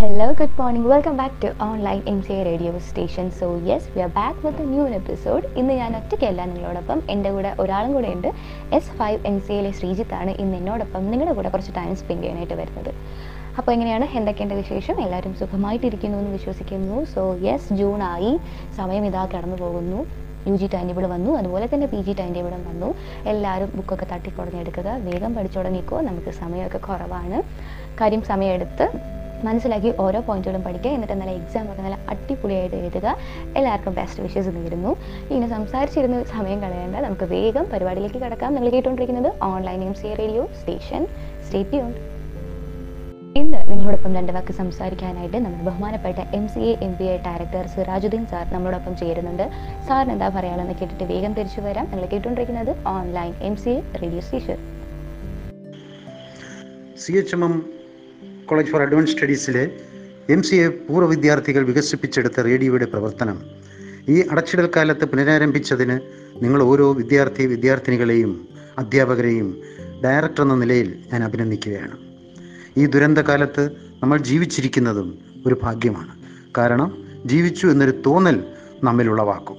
Hello, good morning. Welcome back to online C radio radio station so yes we are back with new episode ഇന്ന് ഞാൻ ഒറ്റയ്ക്കല്ല നിങ്ങളോടൊപ്പം. എന്റെ കൂടെ ഒരാളും കൂടെ ഉണ്ട്. എസ് ഫൈവ് എം സി എയിലെ ശ്രീജിത്താണ്. ഇന്ന് എന്നോടൊപ്പം നിങ്ങളുടെ കൂടെ കുറച്ച് ടൈം സ്പെൻഡ് ചെയ്യാനായിട്ട് വരുന്നത്. അപ്പോൾ എങ്ങനെയാണ്? എന്തൊക്കെയുണ്ട് വിശേഷം? എല്ലാവരും സുഖമായിട്ടിരിക്കുന്നു എന്ന് വിശ്വസിക്കുന്നു. സോ യെസ് ജൂൺ ആയി. സമയം ഇതാ കടന്നു പോകുന്നു. യു ജി ടൈം ടേബിൾ വന്നു. അതുപോലെ തന്നെ പി ജി ടൈം ടേബിളും വന്നു. എല്ലാവരും ബുക്കൊക്കെ തട്ടിക്കുടഞ്ഞെടുക്കുക വേഗം പഠിച്ചു തുടങ്ങിക്കോ നമുക്ക് സമയമൊക്കെ കുറവാണ്. കാര്യം സമയമെടുത്ത് മനസ്സിലാക്കി ഓരോ പോയിന്റുകളും പഠിക്കുക. എന്നിട്ട് നല്ല എക്സാം ഒക്കെ നല്ല അടിപൊളിയായിട്ട് എഴുതുക. എല്ലാവർക്കും ബെസ്റ്റ് വിഷസ് നേരുന്നു. ഇങ്ങനെ സംസാരിച്ചിരുന്ന സമയം കളയേണ്ട. നമുക്ക് വേഗം പരിപാടിയിലേക്ക് കിടക്കാം. നിങ്ങൾ കേട്ടുകൊണ്ടിരിക്കുന്നത് online M C radio station state ഇന്ന് നിങ്ങളോടൊപ്പം രണ്ട് വാക്ക് സംസാരിക്കാനായിട്ട് നമ്മുടെ ബഹുമാനപ്പെട്ട M C A M P I director Sirajuddin sir നമ്മളോടൊപ്പം ചേരുന്നുണ്ട്. സാറിന് എന്താ പറയാളെന്ന് കേട്ടിട്ട് വേഗം തിരിച്ചു വരാം. നിങ്ങൾ കേട്ടുകൊണ്ടിരിക്കുന്നത് online M C A radio station C H M M college for advance സ്റ്റഡീസിലെ M C A പൂർവ വിദ്യാർത്ഥികൾ വികസിപ്പിച്ചെടുത്ത റേഡിയോയുടെ പ്രവർത്തനം. ഈ അടച്ചിടൽ കാലത്ത് പുനരാരംഭിച്ചതിന് നിങ്ങൾ ഓരോ വിദ്യാർത്ഥി വിദ്യാർത്ഥിനികളെയും അധ്യാപകരെയും ഡയറക്ടർ എന്ന നിലയിൽ ഞാൻ അഭിനന്ദിക്കുകയാണ്. ഈ ദുരന്തകാലത്ത് നമ്മൾ ജീവിച്ചിരിക്കുന്നതും ഒരു ഭാഗ്യമാണ്. കാരണം ജീവിച്ചു എന്നൊരു തോന്നൽ നമ്മിൽ ഉളവാക്കും.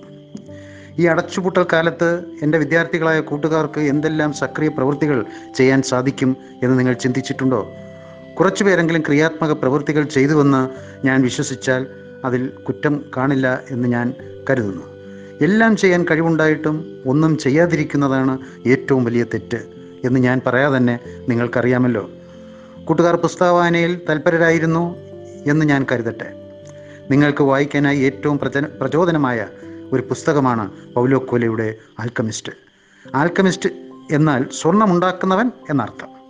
ഈ അടച്ചുപൂട്ടൽ കാലത്ത് എന്റെ വിദ്യാർത്ഥികളായ കൂട്ടുകാർക്ക് എന്തെല്ലാം സക്രിയ പ്രവൃത്തികൾ ചെയ്യാൻ സാധിക്കും എന്ന് നിങ്ങൾ ചിന്തിച്ചിട്ടുണ്ടോ? കുറച്ചു പേരെങ്കിലും ക്രിയാത്മക പ്രവൃത്തികൾ ചെയ്തുവെന്ന് ഞാൻ വിശ്വസിച്ചാൽ അതിൽ കുറ്റം കാണില്ല എന്ന് ഞാൻ കരുതുന്നു. എല്ലാം ചെയ്യാൻ കഴിവുണ്ടായിട്ടും ഒന്നും ചെയ്യാതിരിക്കുന്നതാണ് ഏറ്റവും വലിയ തെറ്റ് എന്ന് ഞാൻ പറയാതെ തന്നെ നിങ്ങൾക്കറിയാമല്ലോ. കൂട്ടുകാർ പുസ്തകവായനയിൽ തൽപരരായിരുന്നു എന്ന് ഞാൻ കരുതട്ടെ. നിങ്ങൾക്ക് വായിക്കാനായി ഏറ്റവും പ്രചോദനമായ ഒരു പുസ്തകമാണ് പൗലോ കോലയുടെ ആൽക്കമിസ്റ്റ്. ആൽക്കമിസ്റ്റ് എന്നാൽ സ്വർണമുണ്ടാക്കുന്നവൻ എന്നർത്ഥം.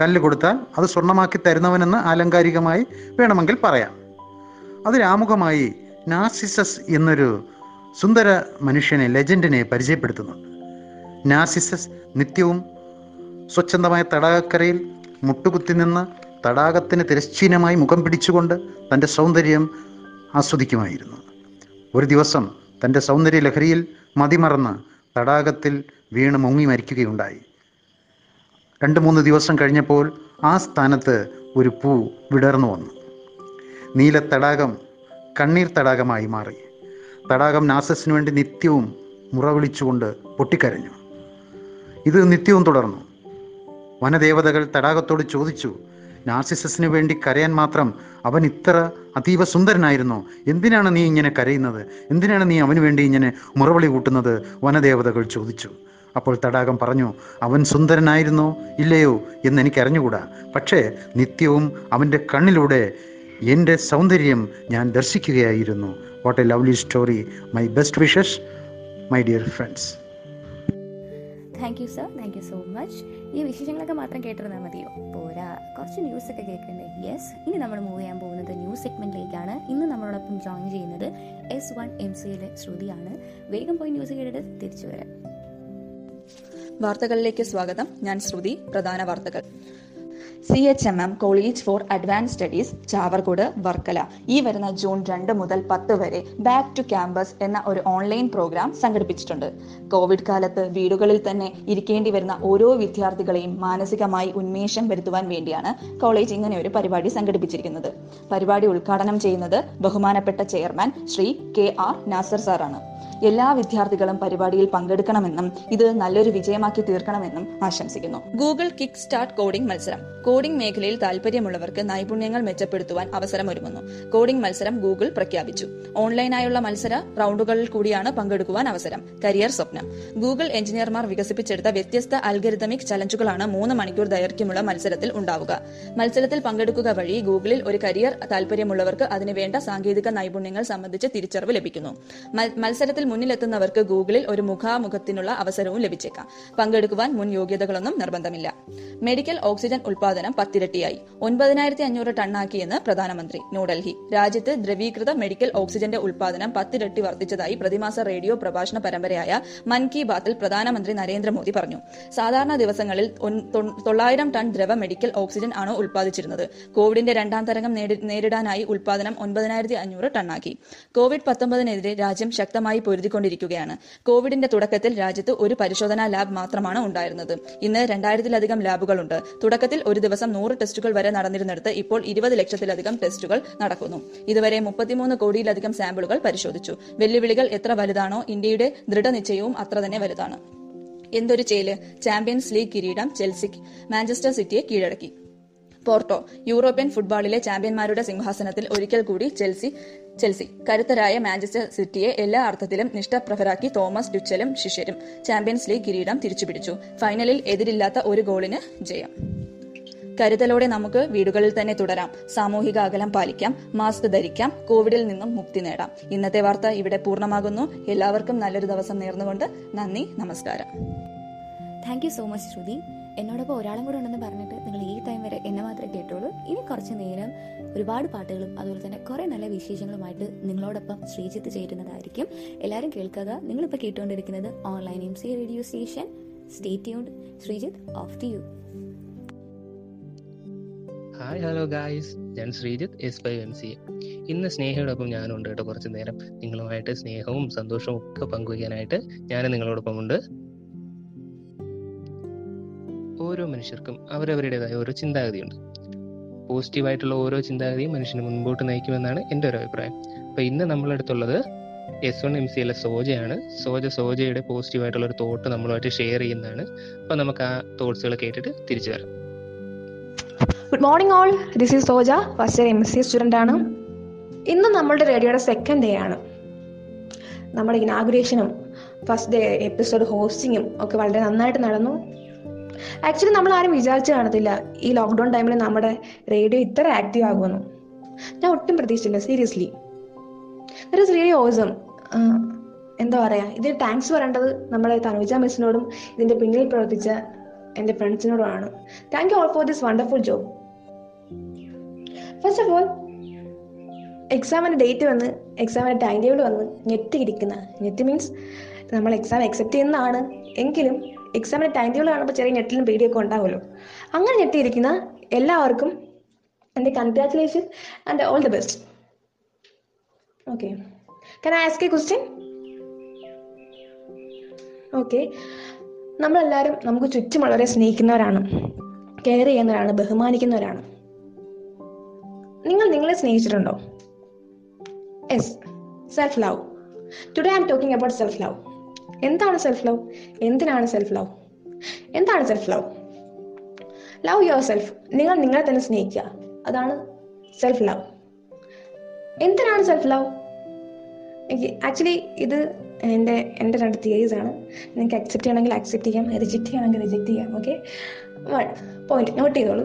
കല്ല് കൊടുത്താൽ അത് സ്വർണമാക്കി തരുന്നവനെന്ന് ആലങ്കാരികമായി വേണമെങ്കിൽ പറയാം. അതിലാമുഖമായി നാസിസസ് എന്നൊരു സുന്ദര മനുഷ്യനെ ലെജൻഡിനെ പരിചയപ്പെടുത്തുന്നുണ്ട്. നാസിസസ് നിത്യവും സ്വച്ഛന്തമായ തടാകക്കരയിൽ മുട്ടുകുത്തി നിന്ന് തടാകത്തിന് തിരശ്ചീനമായി മുഖം പിടിച്ചുകൊണ്ട് തന്റെ സൗന്ദര്യം ആസ്വദിക്കുമായിരുന്നു. ഒരു ദിവസം തന്റെ സൗന്ദര്യ ലഹരിയിൽ മതിമറന്ന് തടാകത്തിൽ വീണ് മുങ്ങി മരിക്കുകയുണ്ടായി. രണ്ട് മൂന്ന് ദിവസം കഴിഞ്ഞപ്പോൾ ആ സ്ഥാനത്ത് ഒരു പൂ വിടർന്നു വന്നു. നീല തടാകം കണ്ണീർ തടാകമായി മാറി. തടാകം നാസസിനു വേണ്ടി നിത്യവും മുറവിളിച്ചുകൊണ്ട് പൊട്ടിക്കരഞ്ഞു. ഇത് നിത്യവും തുടർന്നു. വനദേവതകൾ തടാകത്തോട് ചോദിച്ചു നാർസിസസിന് വേണ്ടി കരയാൻ മാത്രം അവൻ ഇത്ര അതീവ സുന്ദരനായിരുന്നു. എന്തിനാണ് നീ ഇങ്ങനെ കരയുന്നത്? എന്തിനാണ് നീ അവന് വേണ്ടി ഇങ്ങനെ മുറവിളി കൂട്ടുന്നത്? വനദേവതകൾ ചോദിച്ചു. അപ്പോൾ തടാകം പറഞ്ഞു അവൻ സുന്ദരനായിരുന്നോ? ഇല്ലയോ എന്ന് എനിക്ക് അറിഞ്ഞുകൂടാ പക്ഷേ നിത്യവും അവന്റെ കണ്ണിലൂടെ എന്റെ സൗന്ദര്യം ഞാൻ ദർശിക്കുകയായിരുന്നു. What a lovely story my best wishes my dear friends thank you sir thank you so much ഈ വിശേഷങ്ങളൊക്കെ മാത്രം കേട്ടിരുന്നാൽ മതിയോ? പോരാ. കുറച്ച് ന്യൂസ് ഒക്കെ കേൾക്കണ്ടേ യെസ് ഇനി നമ്മൾ മൂവ് ചെയ്യാൻ പോകുന്നത് ന്യൂസ് സെഗ്മെന്റിലേക്കാണ്. ഇന്ന് നമ്മളോടൊപ്പം ജോയിൻ ചെയ്യുന്നത് എസ് വൺ എം സിയിലെ ശ്രുതിയാണ്. വേഗം പോയി ന്യൂസ് കേട്ടിട്ട് തിരിച്ചു വരാം. വാർത്തകളിലേക്ക് സ്വാഗതം. ഞാൻ ശ്രുതി. പ്രധാന വാർത്തകൾ. C H M M college for advance studies Chavarcode Varkala. ഈ വരുന്ന ജൂൺ രണ്ട് മുതൽ പത്ത് വരെ ബാക്ക് ടു ക്യാമ്പസ് എന്ന ഒരു ഓൺലൈൻ പ്രോഗ്രാം സംഘടിപ്പിച്ചിട്ടുണ്ട്. കോവിഡ് കാലത്ത് വീടുകളിൽ തന്നെ ഇരിക്കേണ്ടി വരുന്ന ഓരോ വിദ്യാർത്ഥികളെയും മാനസികമായി ഉന്മേഷം വരുത്തുവാൻ വേണ്ടിയാണ് കോളേജ് ഇങ്ങനെ ഒരു പരിപാടി സംഘടിപ്പിച്ചിരിക്കുന്നത്. പരിപാടി ഉദ്ഘാടനം ചെയ്യുന്നത് ബഹുമാനപ്പെട്ട chairman Shri K R Nasar സാറാണ്. എല്ലാ വിദ്യാർത്ഥികളും പരിപാടിയിൽ പങ്കെടുക്കണമെന്നും ഇത് നല്ലൊരു വിജയമാക്കി തീർക്കണമെന്നും ആശംസിക്കുന്നു. ഗൂഗിൾ കിക്ക് സ്റ്റാർട്ട് കോഡിംഗ് മത്സരം. കോഡിംഗ് മേഖലയിൽ താൽപര്യമുള്ളവർക്ക് നൈപുണ്യങ്ങൾ മെച്ചപ്പെടുത്തുവാൻ അവസരമൊരുങ്ങുന്നു കോഡിംഗ് മത്സരം ഗൂഗിൾ പ്രഖ്യാപിച്ചു. ഓൺലൈനായുള്ള മത്സര റൗണ്ടുകളിൽ കൂടിയാണ് പങ്കെടുക്കുവാൻ അവസരം. കരിയർ സ്വപ്നം. ഗൂഗിൾ എഞ്ചിനീയർമാർ വികസിപ്പിച്ചെടുത്ത വ്യത്യസ്ത അൽഗരിതമിക് ചലഞ്ചുകളാണ് മൂന്ന് മണിക്കൂർ ദൈർഘ്യമുള്ള മത്സരത്തിൽ ഉണ്ടാവുക. മത്സരത്തിൽ പങ്കെടുക്കുക വഴി ഗൂഗിളിൽ ഒരു കരിയർ താൽപര്യമുള്ളവർക്ക് അതിനുവേണ്ട സാങ്കേതിക നൈപുണ്യങ്ങൾ സംബന്ധിച്ച് തിരിച്ചറിവ് ലഭിക്കുന്നു. മത്സരത്തിൽ മുന്നിലെത്തുന്നവർക്ക് ഗൂഗിളിൽ ഒരു മുഖാമുഖത്തിനുള്ള അവസരവും ലഭിച്ചേക്കാം. പങ്കെടുക്കുവാൻ മുൻ യോഗ്യതകളൊന്നും നിർബന്ധമില്ല. മെഡിക്കൽ ഓക്സിജൻ ഉൽപാദനം പത്തിരട്ടിയായി. ഒൻപതിനായിരത്തി അഞ്ഞൂറ് ടണ്ണാക്കിയെന്ന് പ്രധാനമന്ത്രി. ന്യൂഡൽഹി. രാജ്യത്ത് ദ്രവീകൃത മെഡിക്കൽ ഓക്സിജന്റെ ഉൽപാദനം പത്തിരട്ടി വർദ്ധിച്ചതായി പ്രതിമാസ റേഡിയോ പ്രഭാഷണ പരമ്പരയായ മൻ കി ബാത്തിൽ പ്രധാനമന്ത്രി നരേന്ദ്രമോദി പറഞ്ഞു. സാധാരണ ദിവസങ്ങളിൽ തൊള്ളായിരം ടൺ ദ്രവ മെഡിക്കൽ ഓക്സിജൻ ആണ് ഉൽപ്പാദിച്ചിരുന്നത്. കോവിഡിന്റെ രണ്ടാം തരംഗം നേരിടാനായി ഉൽപാദനം ഒൻപതിനായിരത്തി അഞ്ഞൂറ് ടണ്ണാക്കി. കോവിഡ് പത്തൊമ്പതിനെതിരെ രാജ്യം ശക്തമായി പൊരുതിക്കൊണ്ടിരിക്കുകയാണ്. കോവിഡിന്റെ തുടക്കത്തിൽ രാജ്യത്ത് ഒരു പരിശോധനാ ലാബ് മാത്രമാണ് ഉണ്ടായിരുന്നത്. ഇന്ന് രണ്ടായിരത്തിലധികം ലാബുകളുണ്ട്. തുടക്കത്തിൽ ഒരു ഒരു ദിവസം നൂറ് ടെസ്റ്റുകൾ വരെ നടന്നിരുന്നിടത്ത് ഇപ്പോൾ ഇരുപത് ലക്ഷത്തിലധികം ടെസ്റ്റുകൾ നടക്കുന്നു. ഇതുവരെ മുപ്പത്തിമൂന്ന് കോടിയിലധികം സാമ്പിളുകൾ പരിശോധിച്ചു. വെല്ലുവിളികൾ എത്ര വലുതാണോ ഇന്ത്യയുടെ ദൃഢനിശ്ചയവും അത്ര തന്നെ വലുതാണ്. എന്തൊരു ചേൽ. ചാമ്പ്യൻസ് ലീഗ് കിരീടം ചെൽസിക്ക്. മാഞ്ചസ്റ്റർ സിറ്റിയെ കീഴടക്കി. പോർട്ടോ. യൂറോപ്യൻ ഫുട്ബോളിലെ ചാമ്പ്യന്മാരുടെ സിംഹാസനത്തിൽ ഒരിക്കൽ കൂടി ചെൽസി ചെൽസി. കരുത്തരായ മാഞ്ചസ്റ്റർ സിറ്റിയെ എല്ലാ അർത്ഥത്തിലും നിഷ്ഠപ്രഭരാക്കി തോമസ് ഡുച്ചലും ശിഷ്യരും ചാമ്പ്യൻസ് ലീഗ് കിരീടം തിരിച്ചുപിടിച്ചു. ഫൈനലിൽ എതിരില്ലാത്ത ഒരു ഗോളിന് ജയം. കരുതലോടെ നമുക്ക് വീടുകളിൽ തന്നെ തുടരാം. സാമൂഹിക അകലം പാലിക്കാം മാസ്ക് ധരിക്കാം കോവിഡിൽ നിന്നും മുക്തി നേടാം. ഇന്നത്തെ വാർത്ത ഇവിടെ പൂർണമാകുന്നു. എല്ലാവർക്കും നല്ലൊരു ദിവസം നേർന്നുകൊണ്ട് നന്ദി നമസ്കാരം. Thank you so much Shruti. എന്നോടൊപ്പം ഒരാളും കൂടെ ഉണ്ടെന്ന് പറഞ്ഞിട്ട് നിങ്ങൾ ഈ ടൈം വരെ എന്നെ മാത്രമേ കേട്ടോളൂ ഇനി കുറച്ച് നേരം ഒരുപാട് പാട്ടുകളും അതുപോലെ തന്നെ കുറേ നല്ല വിശേഷങ്ങളുമായിട്ട് നിങ്ങളോടൊപ്പം ശ്രീജിത്ത് ചേരുന്നതായിരിക്കും. എല്ലാവരും കേൾക്കുക. നിങ്ങളിപ്പോൾ കേട്ടുകൊണ്ടിരിക്കുന്നത് online M C radio station stay tuned Sreejith off to you hi hello guys ഞാൻ Sreejith S five M C ഇന്ന് സ്നേഹയോടൊപ്പം ഞാനുണ്ട് കേട്ടോ കുറച്ച് നേരം. നിങ്ങളുമായിട്ട് സ്നേഹവും സന്തോഷവും ഒക്കെ പങ്കുവയ്ക്കാനായിട്ട് ഞാൻ നിങ്ങളോടൊപ്പം ഉണ്ട്. ഓരോ മനുഷ്യർക്കും അവരവരുടേതായ ഓരോ ചിന്താഗതിയുണ്ട്. പോസിറ്റീവായിട്ടുള്ള ഓരോ ചിന്താഗതിയും മനുഷ്യനെ മുൻപോട്ട് നയിക്കുമെന്നാണ് എന്റെ ഒരു അഭിപ്രായം. അപ്പോൾ ഇന്ന് നമ്മളടുത്തുള്ളത് എസ് വൺ എം സി എല്ലെ സോജയാണ്. സോജ സോജയുടെ പോസിറ്റീവായിട്ടുള്ള ഒരു തോട്ട് നമ്മളുമായിട്ട് ഷെയർ ചെയ്യുന്നതാണ്. അപ്പോൾ നമുക്ക് ആ തോട്ട്സുകൾ കേട്ടിട്ട് തിരിച്ചു വരാം. Good morning all this is Soja first year M S C student ആണ്. ഇന്ന് നമ്മളുടെ റേഡിയോയുടെ സെക്കൻഡ് ഡേ ആണ്. നമ്മുടെ ഇനാഗുറേഷനും ഫസ്റ്റ് ഡേ എപ്പിസോഡ് ഹോസ്റ്റിങ്ങും ഒക്കെ വളരെ നന്നായിട്ട് നടന്നു. ആക്ച്വലി നമ്മൾ ആരും വിചാരിച്ചു കാണത്തില്ല ഈ ലോക്ക്ഡൗൺ ടൈമിൽ നമ്മുടെ റേഡിയോ ഇത്ര ആക്റ്റീവ് ആകുമെന്ന്. ഞാൻ ഒട്ടും പ്രതീക്ഷിച്ചില്ല seriously that is really awesome എന്താ പറയാ ഇതിന് താങ്ക്സ് പറയേണ്ടത് നമ്മുടെ തനുജ മിസ്സിനോടും ഇതിന്റെ പിന്നിൽ പ്രവർത്തിച്ച എന്റെ ഫ്രണ്ട്സിനോടുമാണ് thank you all for this wonderful job first of all എക്സാമിന്റെ ഡേറ്റ് വന്ന് എക്സാമിന്റെ ടൈം ടേബിൾ വന്ന് ഞെട്ടിയിരിക്കുന്ന ഞെട്ടി മീൻസ് നമ്മൾ എക്സാം അക്സെപ്റ്റ് ചെയ്യുന്നതാണ്. എങ്കിലും എക്സാമിന്റെ ടൈം ടേബിൾ കാണുമ്പോൾ ചെറിയ ഞെട്ടിലും പേടിയൊക്കെ ഉണ്ടാവുമല്ലോ. അങ്ങനെ ഞെട്ടിയിരിക്കുന്ന എല്ലാവർക്കും എന്റെ congratulation and all the best okay can I ask a question okay നമ്മളെല്ലാവരും നമുക്ക് ചുറ്റുമുള്ളവരെ സ്നേഹിക്കുന്നവരാണ് കെയർ ചെയ്യുന്നവരാണ് ബഹുമാനിക്കുന്നവരാണ്. നിങ്ങൾ നിങ്ങളെ സ്നേഹിച്ചിട്ടുണ്ടോ? Yes self love today I'm talking about self love എന്താണ് സെൽഫ് ലവ് എന്തിനാണ് സെൽഫ് ലവ് എന്താണ് self love love yourself നിങ്ങൾ നിങ്ങളെ തന്നെ സ്നേഹിക്കുക. അതാണ് സെൽഫ് ലവ് എന്തിനാണ് സെൽഫ് ലവ് എനിക്ക് ആക്ച്വലി ഇത് എന്റെ എന്റെ രണ്ട് തിയറീസ് ആണ്. നിങ്ങൾക്ക് അക്സെപ്റ്റ് ചെയ്യണമെങ്കിൽ അക്സെപ്റ്റ് ചെയ്യാം. റിജക്റ്റ് ചെയ്യണമെങ്കിൽ റിജക്റ്റ് ചെയ്യാം. ഓക്കെ വൺ പോയിന്റ് നോട്ട് ചെയ്തോളൂ.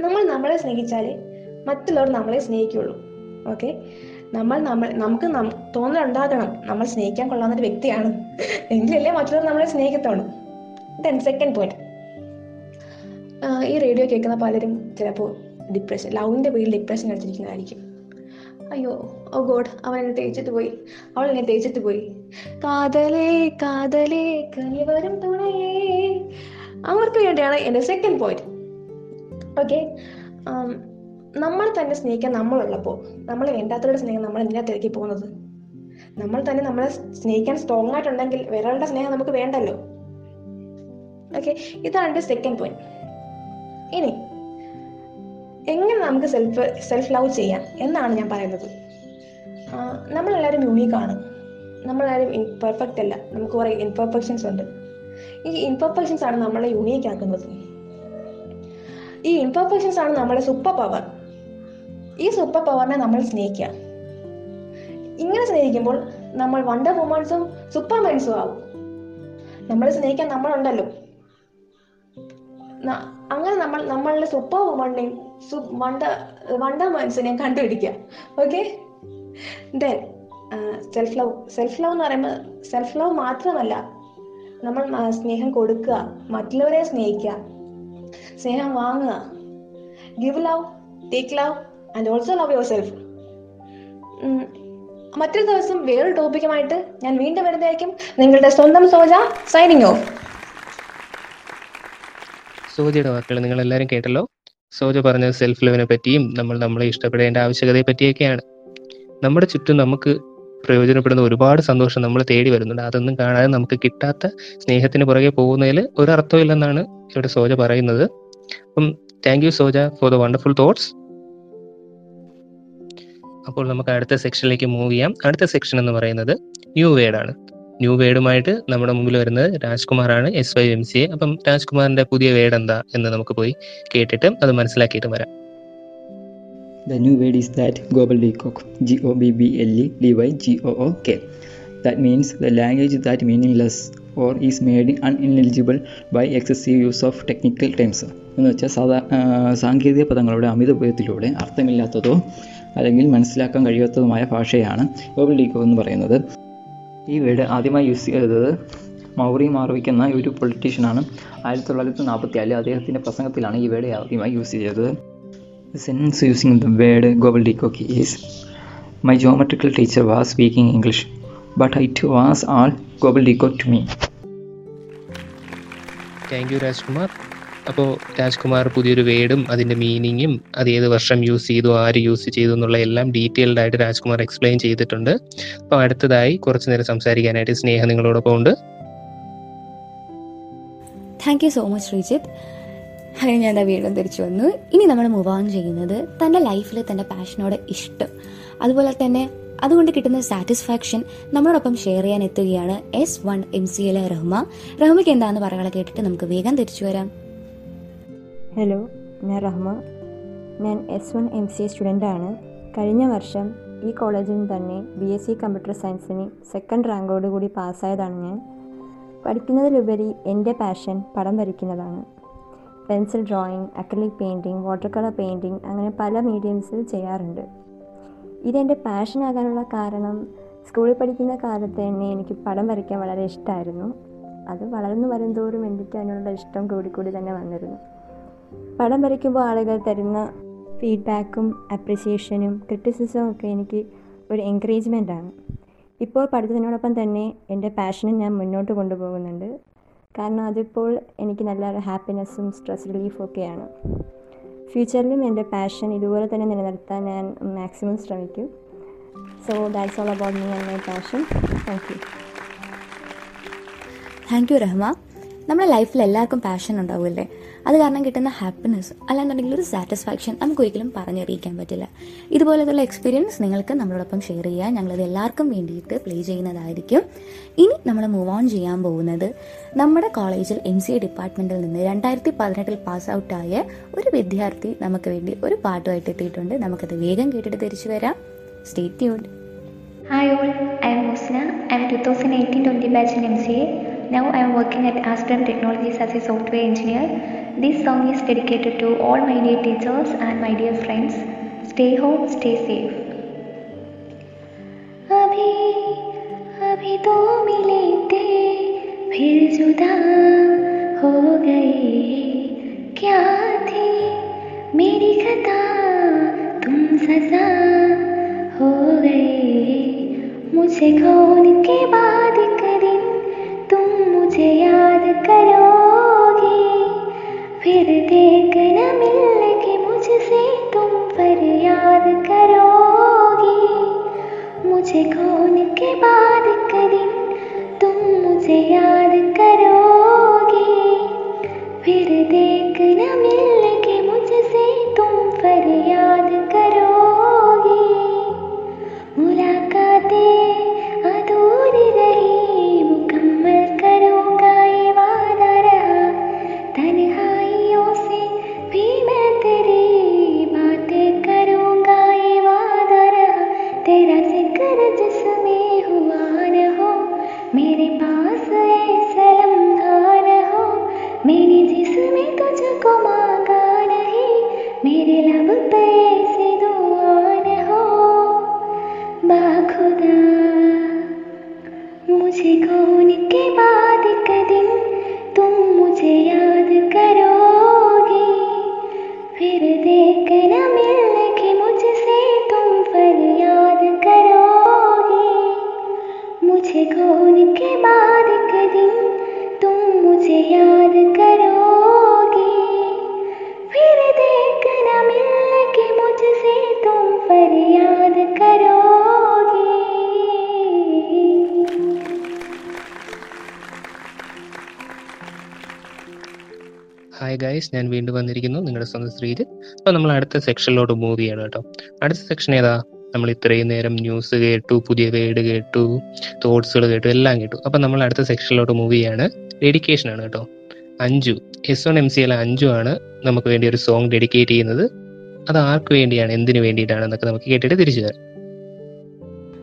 നമ്മൾ നമ്മളെ സ്നേഹിച്ചാലേ മറ്റുള്ളവർ നമ്മളെ സ്നേഹിക്കുള്ളൂ ഓക്കെ നമ്മൾ നമ്മൾ നമുക്ക് തോന്നലുണ്ടാകണം. നമ്മൾ സ്നേഹിക്കാൻ കൊള്ളാവുന്ന ഒരു വ്യക്തിയാണ്. എങ്കിലല്ലേ മറ്റുള്ളവർ നമ്മളെ സ്നേഹിക്കത്തുള്ളൂ. ദെൻ സെക്കൻഡ് പോയിന്റ് ഈ റേഡിയോ കേൾക്കുന്ന പലരും ചിലപ്പോൾ ഡിപ്രഷൻ ലവിന്റെ പേരിൽ ഡിപ്രഷൻ അടിച്ചിരിക്കുന്നതായിരിക്കും. അയ്യോ ഓ ഗോഡ് അവൻ എന്നെ തേച്ചിട്ട് പോയി. അവൾ എന്നെ തേച്ചിട്ട് പോയി. കാതലേ കാതലേ കനിവരും തുണയേ അവർക്ക് വേണ്ടിയാണ് എന്റെ സെക്കൻഡ് പോയിന്റ് ഓക്കെ നമ്മൾ തന്നെ സ്നേഹിക്കാൻ നമ്മളുള്ളപ്പോൾ നമ്മൾ വേണ്ടാത്തവരുടെ സ്നേഹം നമ്മൾ എന്തിനാ തിരക്കി പോകുന്നത്? നമ്മൾ തന്നെ നമ്മളെ സ്നേഹിക്കാൻ സ്ട്രോങ് ആയിട്ടുണ്ടെങ്കിൽ വേറൊരാളുടെ സ്നേഹം നമുക്ക് വേണ്ടല്ലോ. ഓക്കെ ഇതാണ് എന്റെ സെക്കൻഡ് പോയിന്റ് ഇനി എങ്ങനെ നമുക്ക് സെൽഫ് സെൽഫ് ലവ് ചെയ്യാം എന്നാണ് ഞാൻ പറയുന്നത്. നമ്മളെല്ലാവരും യൂണീക്കാണ് നമ്മളെല്ലാവരും പെർഫെക്റ്റ് അല്ല. നമുക്ക് കുറേ ഇൻപെർഫെക്ഷൻസ് ഉണ്ട്. ഈ ഇൻപെർഫെക്ഷൻസ് ആണ് നമ്മളെ യൂണീക്ക് ആക്കുന്നത്. ഈ ഇൻപെർഫെക്ഷൻസ് ആണ് നമ്മളെ സൂപ്പർ പവർ ഈ സൂപ്പർ പവറിനെ നമ്മൾ സ്നേഹിക്കുക. ഇങ്ങനെ സ്നേഹിക്കുമ്പോൾ നമ്മൾ വണ്ടർ വുമൺസും സൂപ്പർമാൻസും ആവും. നമ്മൾ സ്നേഹിക്കാൻ നമ്മളുണ്ടല്ലോ. അങ്ങനെ നമ്മൾ നമ്മളുടെ സൂപ്പർ വുമണിനെയും വണ്ടർ വണ്ടർ മാൻസിനെയും കണ്ടുപിടിക്കുക. Okay then self love self love എന്ന് പറയുമ്പോൾ സെൽഫ് ലവ് മാത്രമല്ല നമ്മൾ സ്നേഹം കൊടുക്കുക മറ്റുള്ളവരെ സ്നേഹിക്കുക സ്നേഹം വാങ്ങുക. Give love take love and also love yourself മറ്റൊരു ദിവസം വേറൊരു ടോപ്പിക്കുമായിട്ട് ഞാൻ വീണ്ടും വരുന്നതായിരിക്കും. നിങ്ങളുടെ സ്വന്തം സോജ സൈനിങ് ഓഫ് സോജയുടെ വാക്കുകൾ നിങ്ങൾ എല്ലാവരും കേട്ടല്ലോ. സോജ പറഞ്ഞ സെൽഫ് ലവിനെ പറ്റിയും നമ്മൾ നമ്മളെ ഇഷ്ടപ്പെടേണ്ട ആവശ്യകതയെ പറ്റിയൊക്കെയാണ്. നമ്മുടെ ചുറ്റും നമുക്ക് പ്രയോജനപ്പെടുന്ന ഒരുപാട് സന്തോഷം നമ്മൾ തേടി വരുന്നുണ്ട്. അതൊന്നും കാണാതെ നമുക്ക് കിട്ടാത്ത സ്നേഹത്തിന് പുറകെ പോകുന്നതിൽ ഒരർത്ഥമില്ലെന്നാണ് ഇവിടെ സോജ പറയുന്നത്. അപ്പം thank you Soja for the wonderful thoughts അപ്പോൾ നമുക്ക് അടുത്ത സെക്ഷനിലേക്ക് മൂവ് ചെയ്യാം അടുത്ത സെക്ഷൻ എന്ന് പറയുന്നത് ന്യൂ വേഡ് ആണ് ന്യൂ വേഡുമായിട്ട് നമ്മുടെ മുമ്പിൽ വരുന്നത് രാജ്കുമാറാണ് S Y M C A അപ്പം രാജ്കുമാറിന്റെ പുതിയ വേഡ് എന്താ എന്ന് നമുക്ക് പോയി കേട്ടിട്ട് അത് മനസ്സിലാക്കിയിട്ട് വരാം The new word is that gobbledygook, G O B B L E D Y G O O K. That means the language that meaningless or is made unintelligible by excessive use of technical terms. എന്ന് വെച്ചാൽ സാധാ സാങ്കേതിക പദങ്ങളുടെ അമിത ഉപയോഗത്തിലൂടെ അർത്ഥമില്ലാത്തതോ അല്ലെങ്കിൽ മനസ്സിലാക്കാൻ കഴിയാത്തതുമായ ഭാഷയാണ് ഗോബിൾഡിക്കോ എന്ന് പറയുന്നത്. ഈ വേർഡ് ആദ്യമായി യൂസ് ചെയ്തത് മൗറി മാർവിക് എന്ന ഒരു പൊളിറ്റീഷ്യനാണ് ആയിരത്തി തൊള്ളായിരത്തി നാൽപ്പത്തി നാലിൽ അദ്ദേഹത്തിന്റെ പ്രസംഗത്തിലാണ് ഈ വേർഡ് ആദ്യമായി യൂസ് ചെയ്തത്. Sense using the word the word is my geometrical teacher was speaking English but it was all gobbledygook to me thank you Rajkumar അപ്പോൾ രാജ്കുമാർ പുതിയൊരു വേർഡും അതിന്റെ മീനിങ്ങും അത് ഏത് വർഷം യൂസ് ചെയ്തു ആര് യൂസ് ചെയ്തു എന്നുള്ള എല്ലാം ഡീറ്റെയിൽഡ് ആയിട്ട് രാജ്കുമാർ എക്സ്പ്ലെയിൻ ചെയ്തിട്ടുണ്ട്. അപ്പോൾ അടുത്തതായി കുറച്ച് നേരം സംസാരിക്കാനായിട്ട് സ്നേഹ നിങ്ങളോടൊപ്പം ഉണ്ട്. Thank you so much Sreejith അങ്ങനെ ഞാൻ എന്താ വീണ്ടും തിരിച്ചു വന്നു. ഇനി നമ്മൾ മൂവ് ഓൺ ചെയ്യുന്നത് തന്റെ ലൈഫിൽ തന്റെ പാഷനോട് ഇഷ്ടം. അതുപോലെ തന്നെ അതുകൊണ്ട് കിട്ടുന്ന സാറ്റിസ്ഫാക്ഷൻ നമ്മളോടൊപ്പം ഷെയർ ചെയ്യാൻ എത്തുകയാണ് S one M C L Rahma. റഹ്മയ്ക്ക് എന്താണെന്ന് പറയാനുള്ള കേട്ടിട്ട് നമുക്ക് വേഗം തിരിച്ചു വരാം. ഹലോ ഞാൻ റഹ്മ. ഞാൻ എസ് വൺ എം സി സ്റ്റുഡന്റാണ് കഴിഞ്ഞ വർഷം ഈ കോളേജിൽ നിന്ന് തന്നെ ബി എസ് സി കമ്പ്യൂട്ടർ സയൻസിന് സെക്കൻഡ് റാങ്കോട് കൂടി പാസ്സായതാണ് ഞാൻ. പഠിക്കുന്നതിലുപരി എന്റെ പാഷൻ പടം വരയ്ക്കുന്നതാണ്. Pencil drawing acrylic painting water colour painting അങ്ങനെ പല മീഡിയംസിൽ ചെയ്യാറുണ്ട്. ഇതെന്റെ പാഷനാകാനുള്ള കാരണം സ്കൂളിൽ പഠിക്കുന്ന കാലത്ത് തന്നെ എനിക്ക് പടം വരയ്ക്കാൻ വളരെ ഇഷ്ടമായിരുന്നു അത് വളർന്നു വരുംതോറും എനിക്ക് അതിനുള്ള ഇഷ്ടം കൂടിക്കൂടി തന്നെ വന്നിരുന്നു. പടം വരയ്ക്കുമ്പോൾ ആളുകൾ തരുന്ന ഫീഡ്ബാക്കും അപ്രിസിയേഷനും ക്രിറ്റിസിസവും ഒക്കെ എനിക്ക് ഒരു എൻകറേജ്മെന്റ് ആണ്. ഇപ്പോൾ പഠിത്തത്തിനോടൊപ്പം തന്നെ എന്റെ പാഷനും ഞാൻ മുന്നോട്ട് കൊണ്ടുപോകുന്നുണ്ട്. കാരണം അതിപ്പോൾ എനിക്ക് നല്ല ഹാപ്പിനെസ്സും സ്ട്രെസ് റിലീഫും ഒക്കെയാണ്. ഫ്യൂച്ചറിലും എന്റെ പാഷൻ ഇതുപോലെ തന്നെ നിലനിർത്താൻ ഞാൻ മാക്സിമം ശ്രമിക്കും. So that's all about me and my passion thank you thank you Rahma നമ്മുടെ ലൈഫിൽ എല്ലാവർക്കും പാഷൻ ഉണ്ടാവില്ലേ അത് കാരണം കിട്ടുന്ന ഹാപ്പിനെസ് അല്ലാന്നുണ്ടെങ്കിൽ ഒരു സാറ്റിസ്ഫാക്ഷൻ നമുക്കൊരിക്കലും പറഞ്ഞറിയിക്കാൻ പറ്റില്ല ഇതുപോലത്തുള്ള എക്സ്പീരിയൻസ് നിങ്ങൾക്ക് നമ്മളോടൊപ്പം ഷെയർ ചെയ്യാൻ ഞങ്ങളത് എല്ലാവർക്കും വേണ്ടിയിട്ട് പ്ലേ ചെയ്യുന്നതായിരിക്കും ഇനി നമ്മൾ മൂവ് ഓൺ ചെയ്യാൻ പോകുന്നത് നമ്മുടെ കോളേജിൽ എം സി എ ഡിപ്പാർട്ട്മെന്റിൽ നിന്ന് രണ്ടായിരത്തി പതിനെട്ടിൽ പാസ് ഔട്ടായ ഒരു വിദ്യാർത്ഥി നമുക്ക് വേണ്ടി ഒരു പാട്ടുമായിട്ട് എത്തിയിട്ടുണ്ട് നമുക്കത് വേഗം കേട്ടിട്ട് തിരിച്ചു വരാം stay tuned Hi all, I am Musna. I am 2018-20 batch in MCA. Now I am working at Aspen Technologies as a software engineer. This song is dedicated to all my dear teachers and my dear friends. Stay home, stay safe. अभी अभी तो मिले थे फिर जुदा हो गए क्या थी मेरी खता तुम सजा हो गए मुझे खोने के बाद एक दिन तुम मुझे याद करोगे फिर देख न मिल के मुझसे तुम पर याद करोगी। मुझे खोने के बाद करी तुम मुझे याद करोगे? मुझे खोने के बाद एक दिन तुम मुझे याद करोगे ഹായ് ഗൈസ് ഞാൻ വീണ്ടും വന്നിരിക്കുന്നു നിങ്ങളുടെ സ്വന്തം ശ്രീജിത്ത്. അപ്പോൾ നമ്മൾ അടുത്ത സെക്ഷനിലോട്ട് മൂവ് ചെയ്യണം കേട്ടോ. അടുത്ത സെക്ഷൻ ഏതാ? നമ്മൾ ഇത്രയും നേരം ന്യൂസ് കേട്ടു പുതിയ വേഡ് കേട്ടു തോട്ട്സുകൾ കേട്ടു എല്ലാം കേട്ടു. അപ്പോൾ നമ്മൾ അടുത്ത സെക്ഷനിലോട്ട് മൂവ് ചെയ്യാണ്. ഡെഡിക്കേഷൻ ആണ് കേട്ടോ. Anju. S one M C L Anju ആണ് നമുക്ക് വേണ്ടി ഒരു സോങ് ഡെഡിക്കേറ്റ് ചെയ്യുന്നത്. അത് ആർക്ക് വേണ്ടിയാണ് എന്തിനു വേണ്ടിയിട്ടാണ് എന്നൊക്കെ നമുക്ക് കേട്ടിട്ട് തിരിച്ചു തരാം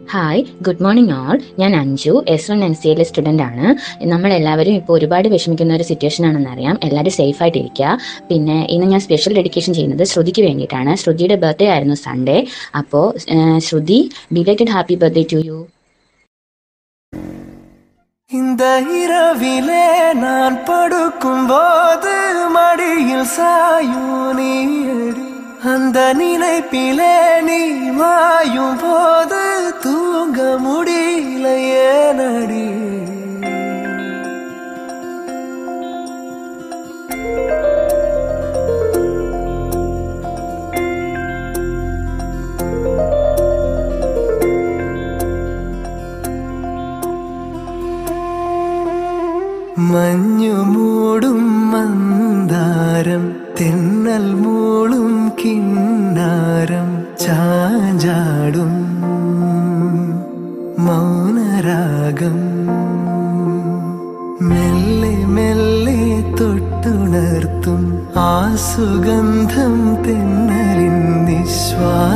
ഹായ് ഗുഡ് മോർണിംഗ് ഓൾ ഞാൻ Anju S one N C L student ആണ് നമ്മളെല്ലാവരും ഇപ്പോൾ ഒരുപാട് വിഷമിക്കുന്ന ഒരു സിറ്റുവേഷൻ ആണെന്ന് അറിയാം എല്ലാവരും സേഫ് ആയിട്ട് ഇരിക്കുക പിന്നെ ഇന്ന് ഞാൻ സ്പെഷ്യൽ ഡെഡിക്കേഷൻ ചെയ്യുന്നത് ശ്രുതിക്ക് വേണ്ടിയിട്ടാണ് ശ്രുതിയുടെ ബർത്ത്ഡേ ആയിരുന്നു സൺഡേ അപ്പോൾ Shruti belated happy birthday to you இந்த இரவிலே நான் படுக்கும் போது மடியில் சாயும் நீடி அந்த நினைப்பிலே நீ மாயும் போது தூங்க முடியல ஏனடி മഞ്ഞു മൂടും മന്ദാരം തെന്നൽ മൂളും കിന്നാരം ചാഞ്ചാടും മൗനരാഗം. മെല്ലെ മെല്ലെ തൊട്ടുണർത്തും ആ സുഗന്ധം നിശ്വാസമാകും.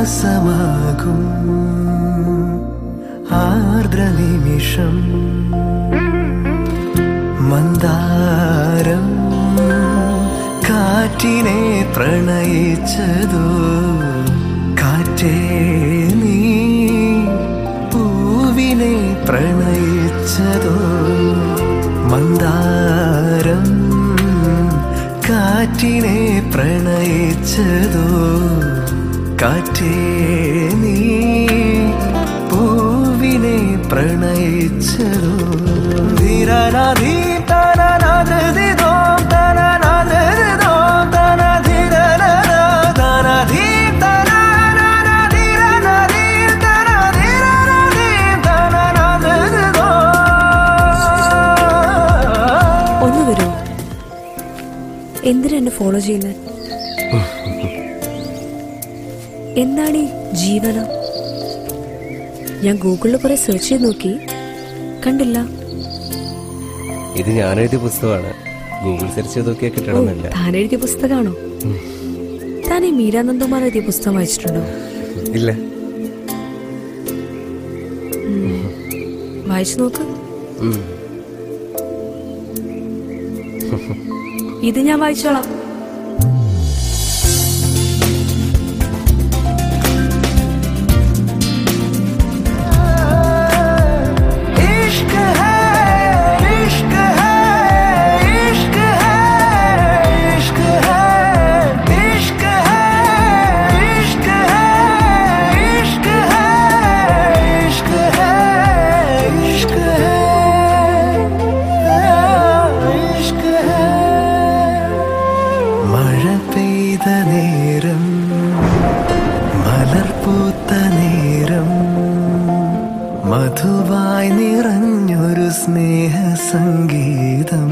ആർദ്രനിമിഷം മന്ദാരം കാറ്റിനെ പ്രണയിച്ചതോ? കാറ്റേ പ്രണയിച്ചതോ മന്ദാരം കാറ്റിനെ പ്രണയിച്ചതോ കാറ്റേ നീ പൂവിനെ പ്രണയിച്ചതോ. ധീരനാധീ തനനാധൃതിതോ എന്തിനാ എന്നെ ഫോളോ ചെയ്യുന്നത് എന്താണ് ഈ ജീവനം? ഞാൻ ഗൂഗിളിൽ കുറെ സെർച്ച് ചെയ്ത് നോക്കി. കണ്ടില്ല. ഇത് ഞാൻ എഴുതിയ പുസ്തകമാണ്. ഗൂഗിൾ സെർച്ച് ചെയ്ത് നോക്കിയാൽ കിട്ടണമെന്നില്ല. താൻ എഴുതിയ പുസ്തകമാണോ? താൻ ഈ മീരാനന്ദകുമാർ എഴുതിയ പുസ്തകം വായിച്ചിട്ടുണ്ടോ? ഇല്ല. വായിച്ചു നോക്ക്. ഇത് ഞാൻ വായിച്ചോളാം. പെയ്ത നേരം മലർപ്പൂത്ത നേരം മധുവായി നിറഞ്ഞൊരു സ്നേഹ സംഗീതം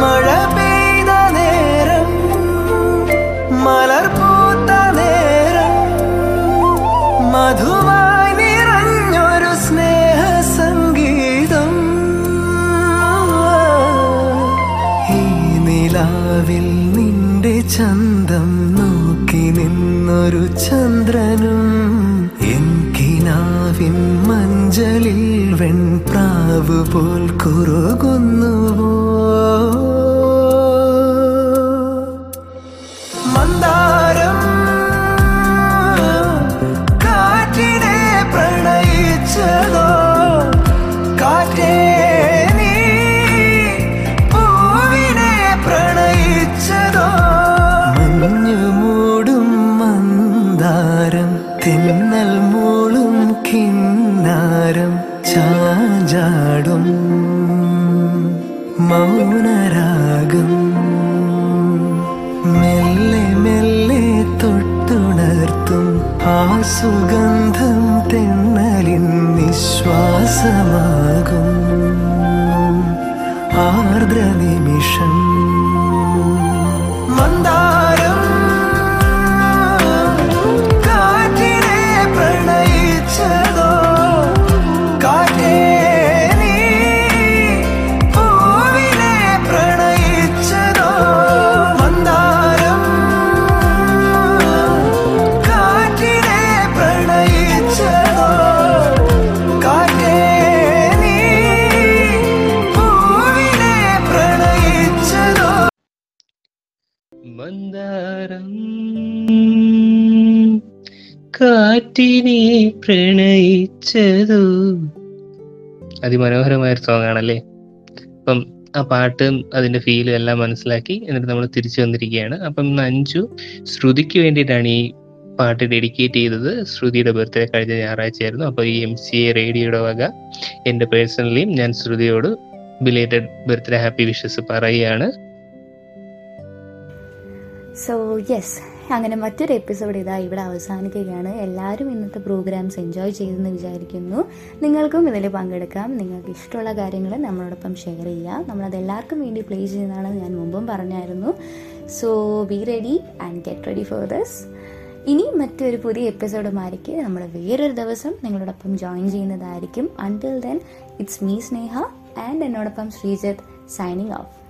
മഴ പെയ്ത നേരം മലർപ്പൂത്ത നേരം മധുവായി നിന്നൊരു ചന്ദ്രനും എൻ കിനാവിൻ മഞ്ചലിൽ വെൺപ്രാവ് പോൽ കുറുകുന്നുവോ? 宿根 കാറ്റിനെ പ്രണയിച്ചതു. അതിമനോഹരമായ ഒരു സോങ് ആണല്ലേ? അപ്പം ആ പാട്ടും അതിന്റെ ഫീലും എല്ലാം മനസ്സിലാക്കി എന്നിട്ട് നമ്മൾ തിരിച്ചു വന്നിരിക്കുകയാണ്. അപ്പം ഇന്ന് അഞ്ചു ശ്രുതിക്ക് വേണ്ടിയിട്ടാണ് ഈ പാട്ട് ഡെഡിക്കേറ്റ് ചെയ്തത്. ശ്രുതിയുടെ ബർത്ത്ഡേ കഴിഞ്ഞ ഞായറാഴ്ചയായിരുന്നു. അപ്പോൾ ഈ എം സി എ റേഡിയോയുടെ വക എന്റെ പേഴ്സണലിയും ഞാൻ ശ്രുതിയോട് ബിലേറ്റഡ് ബർത്ത്ഡേ ഹാപ്പി വിഷസ് പറയുകയാണ്. സോ യെസ് അങ്ങനെ മറ്റൊരു എപ്പിസോഡ് ഇതാ ഇവിടെ അവസാനിക്കുകയാണ്. എല്ലാവരും ഇന്നത്തെ പ്രോഗ്രാംസ് എൻജോയ് ചെയ്തെന്ന് വിചാരിക്കുന്നു. നിങ്ങൾക്കും ഇതിൽ പങ്കെടുക്കാം. നിങ്ങൾക്ക് ഇഷ്ടമുള്ള കാര്യങ്ങൾ നമ്മളോടൊപ്പം ഷെയർ ചെയ്യാം. നമ്മളത് എല്ലാവർക്കും വേണ്ടി പ്ലേ ചെയ്യുന്നതാണ് ഞാൻ മുമ്പും പറഞ്ഞായിരുന്നു. So be ready and get ready for this ഇനി മറ്റൊരു പുതിയ എപ്പിസോഡുമായിരിക്കും നമ്മൾ വേറൊരു ദിവസം നിങ്ങളോടൊപ്പം ജോയിൻ ചെയ്യുന്നതായിരിക്കും. Until then it's me Sneha and എന്നോടൊപ്പം ശ്രീജിത്ത് സൈനിങ് ഓഫ്